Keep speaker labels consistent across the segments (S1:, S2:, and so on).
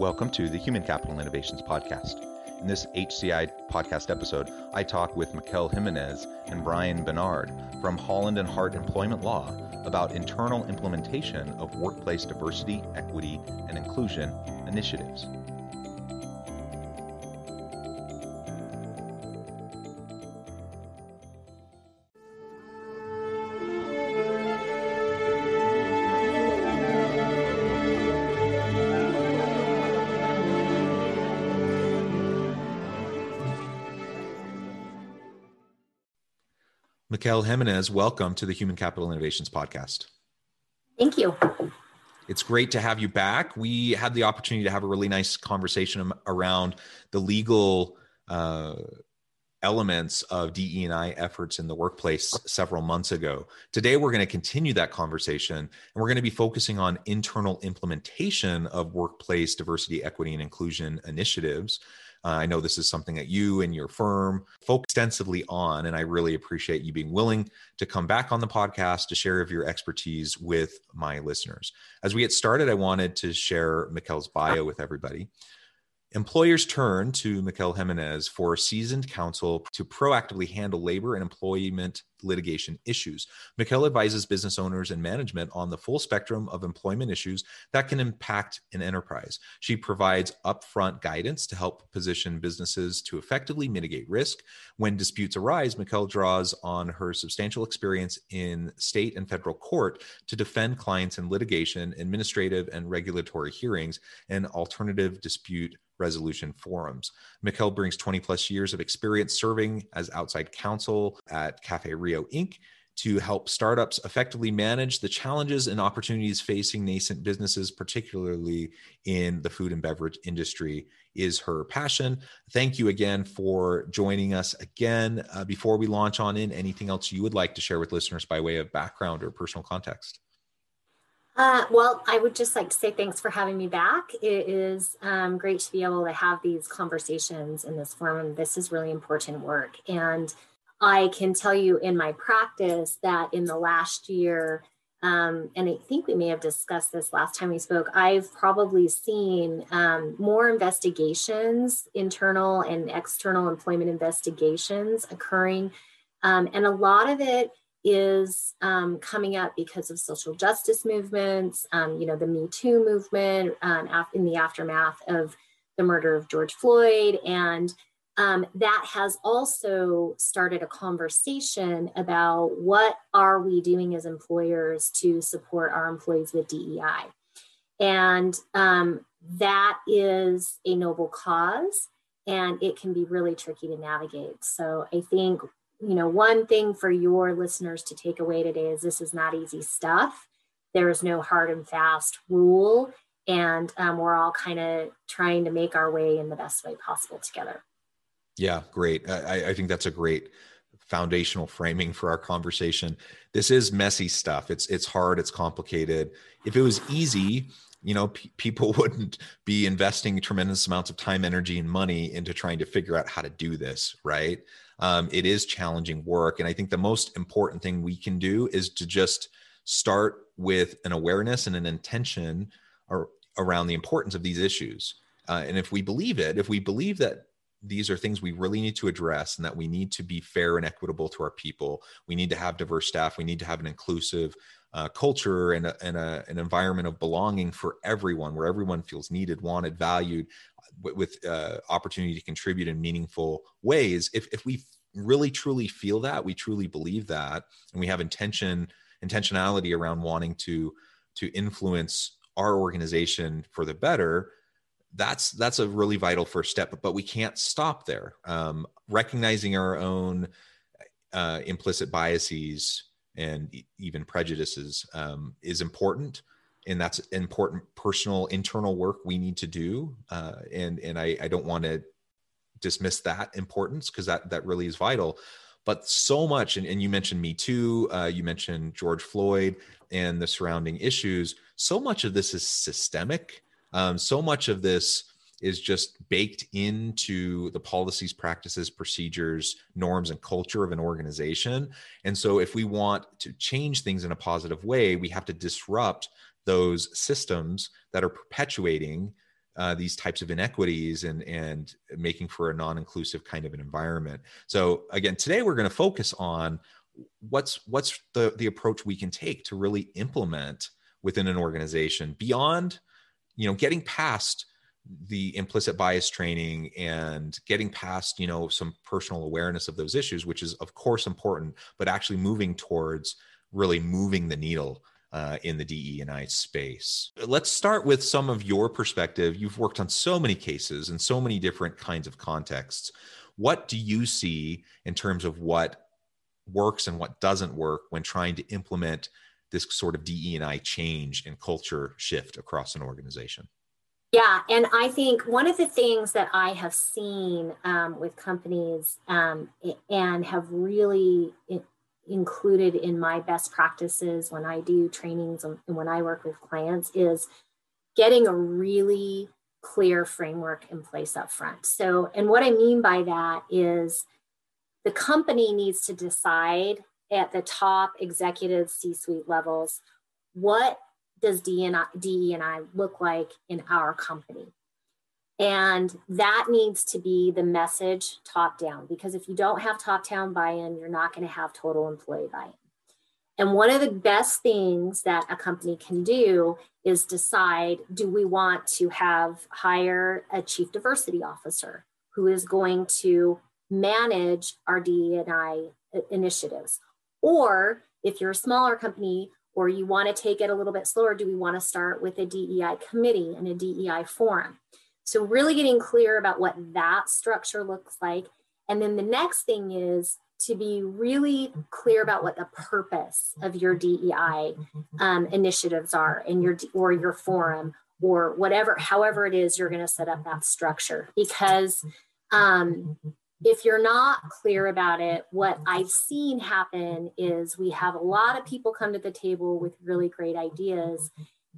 S1: Welcome to the Human Capital Innovations Podcast. In this HCI podcast episode, I talk with Mickell Jimenez and Brian Bernard from Holland and Hart Employment Law about internal implementation of workplace diversity, equity, and inclusion initiatives. Mickell Jimenez, welcome to the Human Capital Innovations Podcast.
S2: Thank you.
S1: It's great to have you back. We had the opportunity to have a really nice conversation around the legal uh, elements of DE&I efforts in the workplace several months ago. Today, we're going to continue that conversation, and we're going to be focusing on internal implementation of workplace diversity, equity, and inclusion initiatives. Uh, I know this is something that you and your firm focus extensively on, and I really appreciate you being willing to come back on the podcast to share of your expertise with my listeners. As we get started, I wanted to share Mickell's bio with everybody. Employers turn to Mickell Jimenez for seasoned counsel to proactively handle labor and employment litigation issues. Mickell advises business owners and management on the full spectrum of employment issues that can impact an enterprise. She provides upfront guidance to help position businesses to effectively mitigate risk. When disputes arise, Mickell draws on her substantial experience in state and federal court to defend clients in litigation, administrative and regulatory hearings, and alternative dispute resolution forums. Mickell brings 20 plus years of experience serving as outside counsel at Cafe Rio Inc. to help startups effectively manage the challenges and opportunities facing nascent businesses, particularly in the food and beverage industry, is her passion. Thank you again for joining us again. Uh, before we launch on in, anything else you would like to share with listeners by way of background or personal context?
S2: Uh, well, I would just like to say thanks for having me back. It is um, great to be able to have these conversations in this forum. This is really important work. And I can tell you in my practice that in the last year, um, and I think we may have discussed this last time we spoke, I've probably seen um, more investigations, internal and external employment investigations occurring. Um, and a lot of it is um, coming up because of social justice movements, um, you know, the Me Too movement um, in the aftermath of the murder of George Floyd. And um, that has also started a conversation about what are we doing as employers to support our employees with DEI. And um, that is a noble cause and it can be really tricky to navigate. So I think you know, one thing for your listeners to take away today is this is not easy stuff. There is no hard and fast rule. And um, we're all kind of trying to make our way in the best way possible together.
S1: Yeah, great. I, I think that's a great foundational framing for our conversation. This is messy stuff. It's it's hard. It's complicated. If it was easy, you know, people wouldn't be investing tremendous amounts of time, energy, and money into trying to figure out how to do this, right? um, it is challenging work. And I think the most important thing we can do is to just start with an awareness and an intention around the importance of these issues. Uh, and if we believe it, if we believe that these are things we really need to address and that we need to be fair and equitable to our people, we need to have diverse staff, we need to have an inclusive uh, culture and, a, and a, an environment of belonging for everyone where everyone feels needed wanted valued with uh, opportunity to contribute in meaningful ways. If, if we really truly feel that we truly believe that and we have intention intentionality around wanting to to influence our organization for the better that's that's a really vital first step but, but we can't stop there. Um, recognizing our own uh, implicit biases and even prejudices um, is important and that's important personal internal work we need to do uh, and and I, I don't want to dismiss that importance because that that really is vital. But so much and, and you mentioned me too uh, you mentioned george floyd and the surrounding issues so much of this is systemic um, so much of this is just baked into the policies practices procedures norms and culture of an organization and so if we want to change things in a positive way we have to disrupt those systems that are perpetuating uh, these types of inequities and and making for a non-inclusive kind of an environment. So again, today we're going to focus on what's what's the the approach we can take to really implement within an organization beyond you know getting past the implicit bias training and getting past you know some personal awareness of those issues which is of course important but actually moving towards really moving the needle uh, in the DE and I space. Let's start with some of your perspective. You've worked on so many cases and so many different kinds of contexts. What do you see in terms of what works and what doesn't work when trying to implement this sort of DE and I change and culture shift across an organization?
S2: Yeah, and I think one of the things that I have seen um, with companies um, and have really included in my best practices when I do trainings and when I work with clients is getting a really clear framework in place up front. So, and what I mean by that is the company needs to decide at the top executive C suite levels what does DE and I look like in our company? And that needs to be the message top down, because if you don't have top down buy in, you're not going to have total employee buy in. And one of the best things that a company can do is decide do we want to have hire a chief diversity officer who is going to manage our DE&I initiatives? Or if you're a smaller company or you want to take it a little bit slower, do we want to start with a DEI committee and a DEI forum? So, really getting clear about what that structure looks like. And then the next thing is to be really clear about what the purpose of your DEI um, initiatives are in your or your forum or whatever, however it is you're going to set up that structure. Because um, if you're not clear about it, what I've seen happen is we have a lot of people come to the table with really great ideas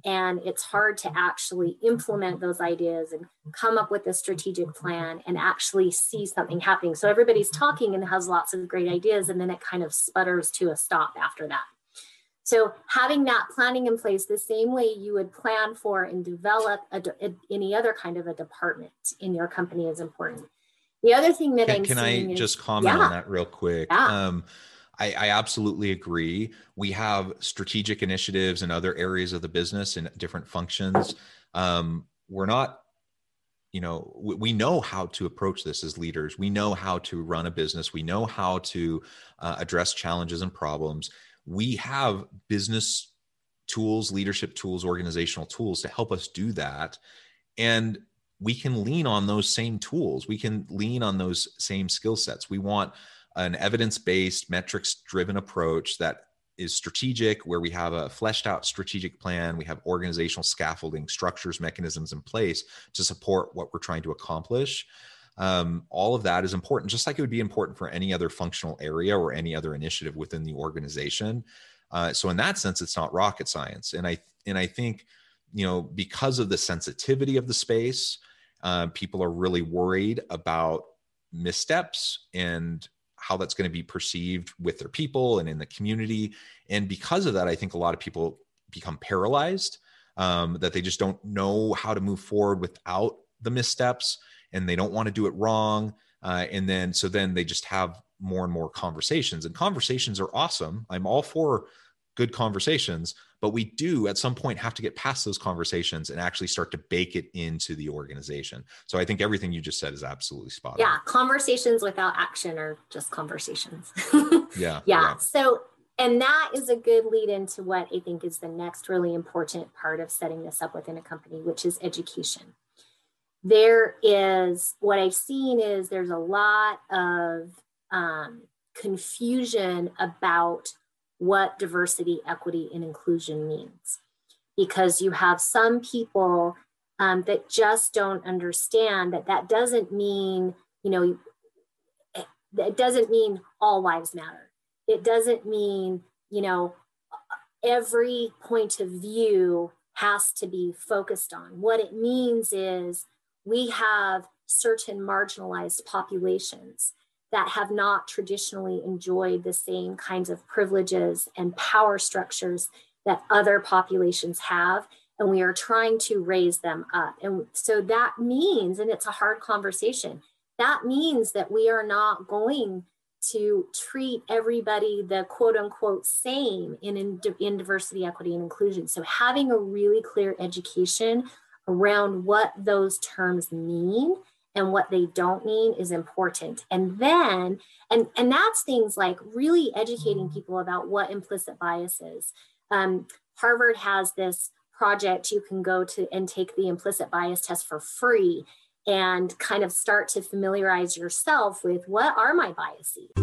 S2: and it's hard to actually implement those ideas and come up with a strategic plan and actually see something happening. So everybody's talking and has lots of great ideas and then it kind of sputters to a stop after that. So having that planning in place the same way you would plan for and develop a, a, any other kind of a department in your company is important the other thing that
S1: can,
S2: i'm
S1: can i
S2: is,
S1: just comment yeah. on that real quick
S2: yeah.
S1: um, I, I, absolutely agree. We have strategic initiatives in other areas of the business and different functions. Um, we're not, you know, we, we, know how to approach this as leaders. We know how to run a business. We know how to uh, address challenges and problems. We have business tools, leadership tools, organizational tools to help us do that. And we can lean on those same tools. We can lean on those same skill sets. We want an evidence based, metrics driven approach that is strategic, where we have a fleshed out strategic plan, we have organizational scaffolding, structures, mechanisms in place to support what we're trying to accomplish. Um, all of that is important, just like it would be important for any other functional area or any other initiative within the organization. Uh, so in that sense, it's not rocket science, and I and I think you know because of the sensitivity of the space, uh, people are really worried about missteps and how that's going to be perceived with their people and in the community. And because of that, I think a lot of people become paralyzed, um, that they just don't know how to move forward without the missteps and they don't want to do it wrong. Uh, and then, so then they just have more and more conversations. And conversations are awesome. I'm all for good conversations, but we do at some point have to get past those conversations and actually start to bake it into the organization. So I think everything you just said is absolutely spot on.
S2: Yeah, conversations without action are just conversations.
S1: yeah, yeah.
S2: Yeah. So and that is a good lead into what I think is the next really important part of setting this up within a company, which is education. There is what I've seen is there's a lot of um, confusion about what diversity, equity, and inclusion means. because you have some people um, that just don't understand that that doesn't mean, you know, it doesn't mean all lives matter. It doesn't mean, you know, every point of view has to be focused on. What it means is we have certain marginalized populations that have not traditionally enjoyed the same kinds of privileges and power structures that other populations have. And we are trying to raise them up. And so that means, and it's a hard conversation, that means that we are not going to treat everybody the quote unquote same in, in, in, diversity, equity, and inclusion. So, having a really clear education around what those terms mean and what they don't mean is important. And then, and, and that's things like really educating people about what implicit bias is. Um, Harvard has this project you can go to and take the implicit bias test for free and kind of start to familiarize yourself with what are my biases.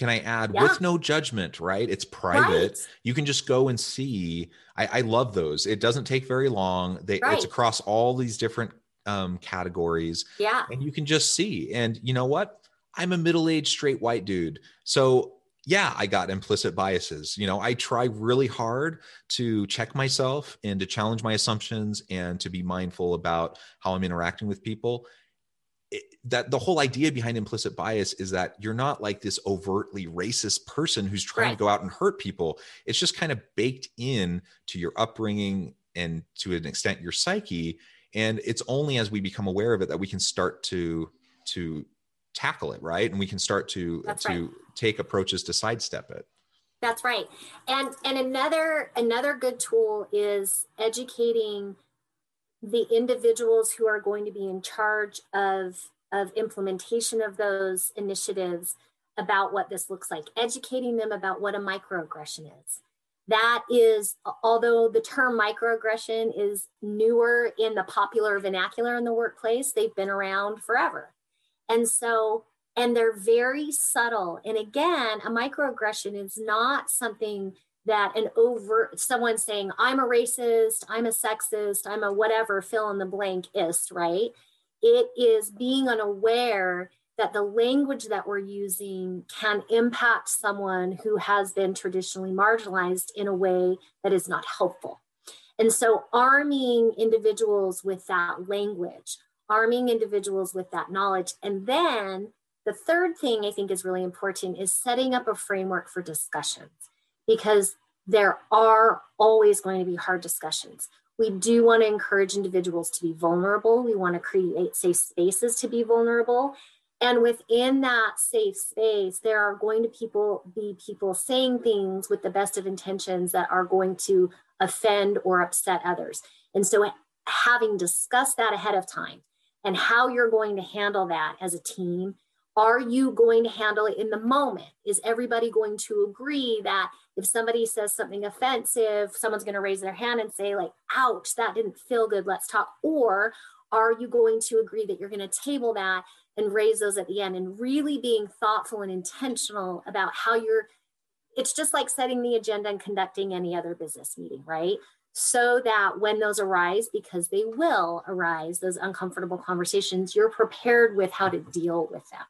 S1: Can I add yeah. with no judgment, right? It's private. Right. You can just go and see. I, I, love those. It doesn't take very long. They, right. It's across all these different um, categories.
S2: Yeah.
S1: And you can just see. And you know what? I'm a middle aged straight white dude. So, yeah, I got implicit biases. You know, I try really hard to check myself and to challenge my assumptions and to be mindful about how I'm interacting with people. It, that the whole idea behind implicit bias is that you're not like this overtly racist person who's trying right. to go out and hurt people. It's just kind of baked in to your upbringing and to an extent your psyche and it's only as we become aware of it that we can start to to tackle it right and we can start to That's to right. take approaches to sidestep it
S2: that's right and and another another good tool is educating the individuals who are going to be in charge of of implementation of those initiatives about what this looks like educating them about what a microaggression is that is, although the term microaggression is newer in the popular vernacular in the workplace, they've been around forever. And so, and they're very subtle. And again, a microaggression is not something that an overt someone saying, I'm a racist, I'm a sexist, I'm a whatever, fill in the blank ist, right? It is being unaware that the language that we're using can impact someone who has been traditionally marginalized in a way that is not helpful. And so, arming individuals with that language, arming individuals with that knowledge. And then the third thing I think is really important is setting up a framework for discussions because there are always going to be hard discussions. We do want to encourage individuals to be vulnerable. We want to create safe spaces to be vulnerable. And within that safe space, there are going to people be people saying things with the best of intentions that are going to offend or upset others. And so having discussed that ahead of time and how you're going to handle that as a team are you going to handle it in the moment? Is everybody going to agree that if somebody says something offensive, someone's going to raise their hand and say, like, ouch, that didn't feel good, let's talk? Or are you going to agree that you're going to table that and raise those at the end and really being thoughtful and intentional about how you're? It's just like setting the agenda and conducting any other business meeting, right? so that when those arise, because they will arise, those uncomfortable conversations, you're prepared with how to deal with them.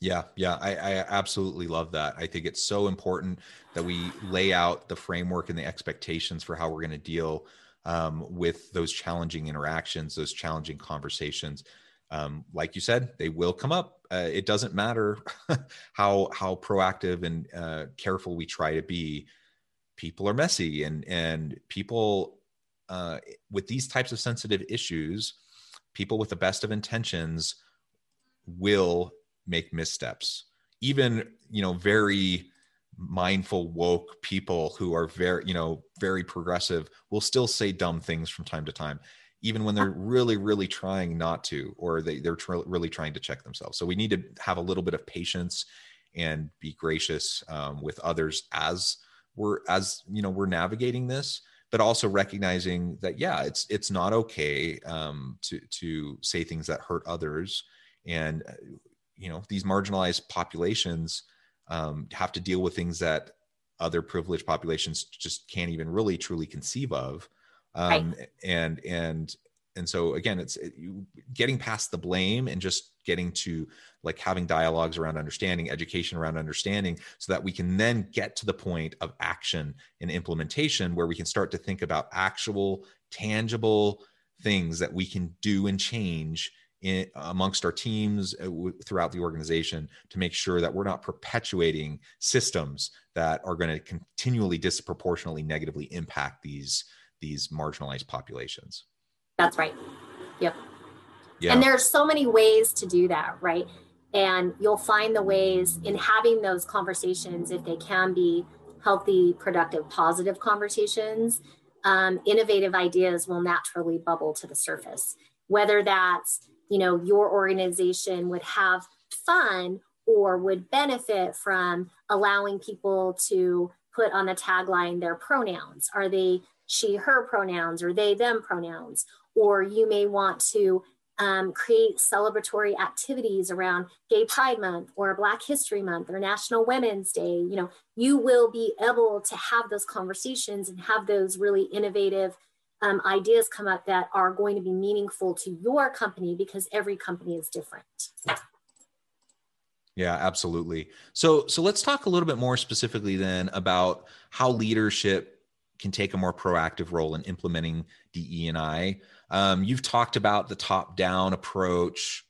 S1: Yeah, yeah, I, I, absolutely love that. I think it's so important that we lay out the framework and the expectations for how we're going to deal um, with those challenging interactions, those challenging conversations. Um, like you said, they will come up. Uh, it doesn't matter how how proactive and uh, careful we try to be. People are messy, and and people uh, with these types of sensitive issues, people with the best of intentions will make missteps. Even you know very mindful woke people who are very you know very progressive will still say dumb things from time to time even when they're really really trying not to or they, they're tr- really trying to check themselves. So we need to have a little bit of patience and be gracious um, with others as we're as you know we're navigating this but also recognizing that yeah it's it's not okay um, to to say things that hurt others. And you know these marginalized populations um, have to deal with things that other privileged populations just can't even really truly conceive of um, right. and and and so again it's it, you, getting past the blame and just getting to like having dialogues around understanding education around understanding so that we can then get to the point of action and implementation where we can start to think about actual tangible things that we can do and change in, amongst our teams uh, throughout the organization to make sure that we're not perpetuating systems that are going to continually disproportionately negatively impact these these marginalized populations.
S2: That's right. Yep. Yeah. and there are so many ways to do that right? And you'll find the ways in having those conversations if they can be healthy productive positive conversations um, innovative ideas will naturally bubble to the surface. Whether that's you know your organization would have fun or would benefit from allowing people to put on the tagline their pronouns. Are they she her pronouns? Or they them pronouns? Or you may want to um, create celebratory activities around gay pride month or black history month or national women's day. You know you will be able to have those conversations and have those really innovative um, ideas come up that are going to be meaningful to your company because every company is different.
S1: Yeah, absolutely. So so let's talk a little bit more specifically then about how leadership can take a more proactive role in implementing DE and I. Um, you've talked about the top-down approach,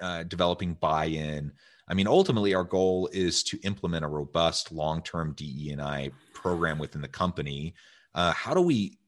S1: uh, developing buy-in. I mean, ultimately, our goal is to implement a robust long-term DE and I program within the company. Uh, how do we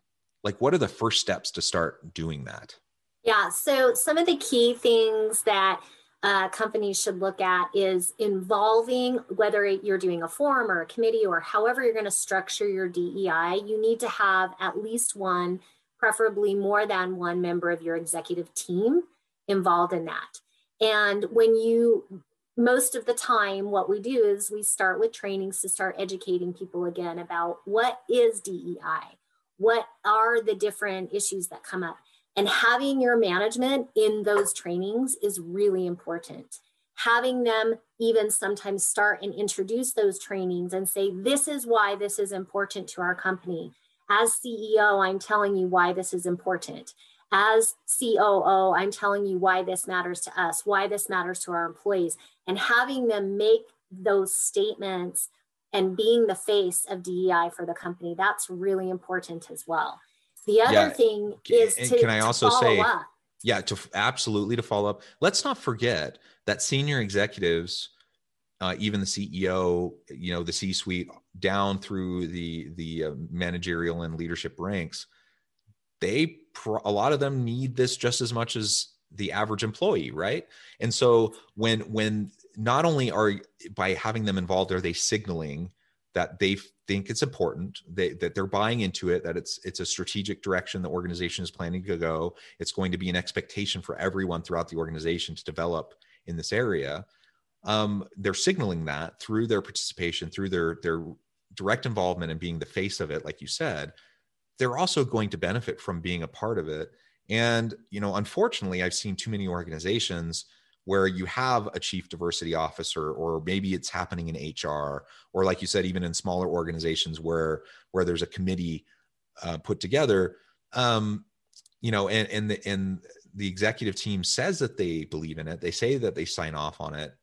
S1: like what are the first steps to start doing that
S2: yeah so some of the key things that uh, companies should look at is involving whether you're doing a forum or a committee or however you're going to structure your DEI, you need to have at least one, preferably more than one member of your executive team involved in that. And when you, most of the time, what we do is we start with trainings to start educating people again about what is DEI what are the different issues that come up. And having your management in those trainings is really important. Having them even sometimes start and introduce those trainings and say this is why this is important to our company. As ceo i'm telling you why this is important. As coo i'm telling you why this matters to us why this matters to our employees. And having them make those statements and being the face of DEI for the company. That's really important as well. The other yeah. thing is to,
S1: can I also say, up. yeah, to absolutely to follow up. Let's not forget that senior executives, uh, even the CEO, you know, the C-suite, down through the the uh, managerial and leadership ranks, they a lot of them need this just as much as the average employee, right? And so when when not only are by having them involved are they signaling that they think it's important they, that they're buying into it that it's it's a strategic direction the organization is planning to go it's going to be an expectation for everyone throughout the organization to develop in this area um, they're signaling that through their participation through their their direct involvement and being the face of it like you said they're also going to benefit from being a part of it. And you know unfortunately i've seen too many organizations where you have a chief diversity officer or maybe it's happening in hr or like you said even in smaller organizations where where there's a committee uh, put together um, you know and and the, and the executive team says that they believe in it. They say that they sign off on it.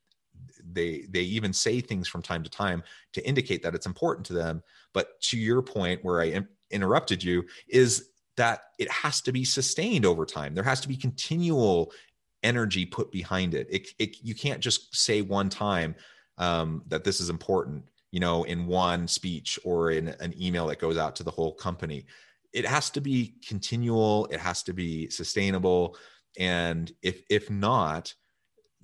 S1: They they even say things from time to time to indicate that it's important to them. But to your point where i interrupted you is that it has to be sustained over time. There has to be continual energy put behind it. It, it you can't just say one time um, that this is important, you know, in one speech or in an email that goes out to the whole company. It has to be continual. It has to be sustainable. And if if not,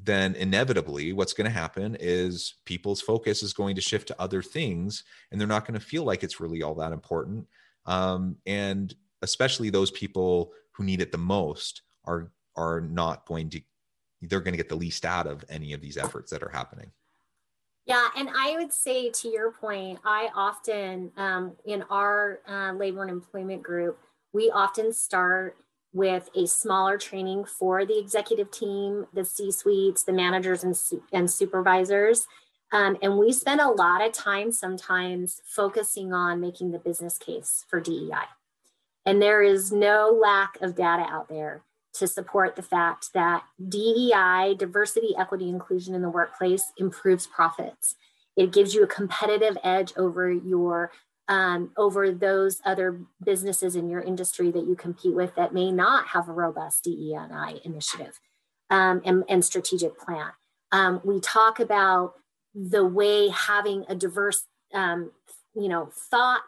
S1: then inevitably what's going to happen is people's focus is going to shift to other things and they're not going to feel like it's really all that important um, and especially those people who need it the most are are not going to they're going to get the least out of any of these efforts that are happening.
S2: Yeah and i would say to your point i often um, in our uh, labor and employment group we often start with a smaller training for the executive team the c suites the managers and, and supervisors. Um, and we spend a lot of time sometimes focusing on making the business case for dei and there is no lack of data out there to support the fact that DEI, diversity, equity, inclusion in the workplace, improves profits. It gives you a competitive edge over your um, over those other businesses in your industry that you compete with that may not have a robust DEI initiative um, and, and, strategic plan. Um, we talk about the way having a diverse, um, you know, thought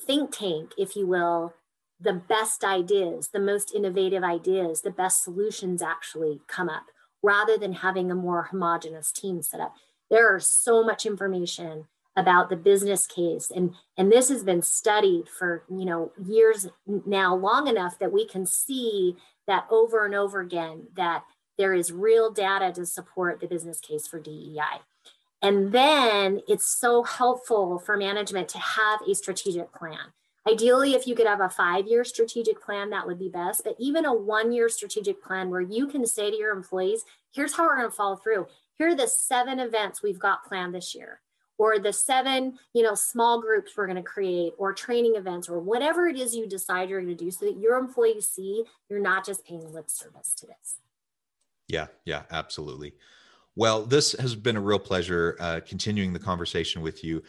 S2: think tank, if you will, the best ideas, the most innovative ideas, the best solutions actually come up rather than having a more homogenous team set up. There are so much information about the business case and and this has been studied for you know years now long enough that we can see that over and over again that there is real data to support the business case for DEI. And then it's so helpful for management to have a strategic plan Ideally, if you could have a five year strategic plan, that would be best. But even a one year strategic plan where you can say to your employees, here's how we're going to follow through. Here are the seven events we've got planned this year, or the seven, you know, small groups we're going to create, or training events, or whatever it is you decide you're going to do so that your employees see you're not just paying lip service to this.
S1: Yeah, yeah, absolutely. Well, this has been a real pleasure uh, continuing the conversation with you.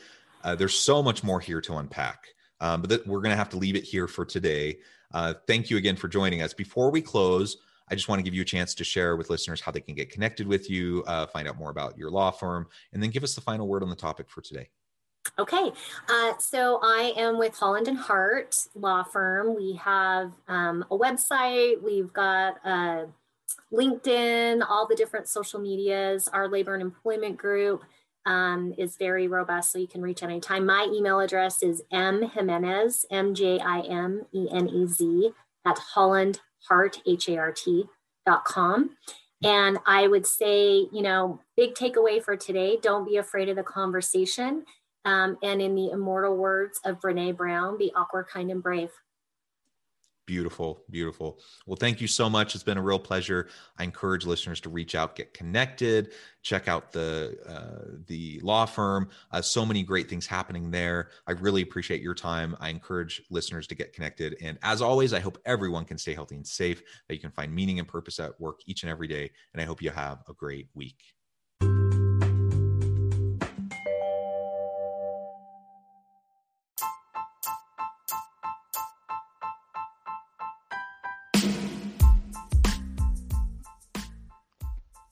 S1: Uh, there's so much more here to unpack. Um, but we're going to have to leave it here for today. Uh, thank you again for joining us. Before we close, I just want to give you a chance to share with listeners how they can get connected with you, uh, find out more about your law firm, and then give us the final word on the topic for today.
S2: Okay, uh, so I am with Holland and Hart Law Firm. We have um, a website, we've got uh, LinkedIn, all the different social medias, our labor and employment group um, is very robust, so you can reach anytime. My email address is m jimenez, M J I M E N E Z, at hollandhart, H A R T, dot com. And I would say, you know, big takeaway for today don't be afraid of the conversation. Um, and in the immortal words of Brene Brown, be awkward, kind, and brave.
S1: Beautiful, beautiful. Well, thank you so much. It's been a real pleasure. I encourage listeners to reach out, get connected, check out the uh, the law firm. Uh, so many great things happening there. I really appreciate your time. I encourage listeners to get connected. And as always, I hope everyone can stay healthy and safe. That you can find meaning and purpose at work each and every day. And I hope you have a great week.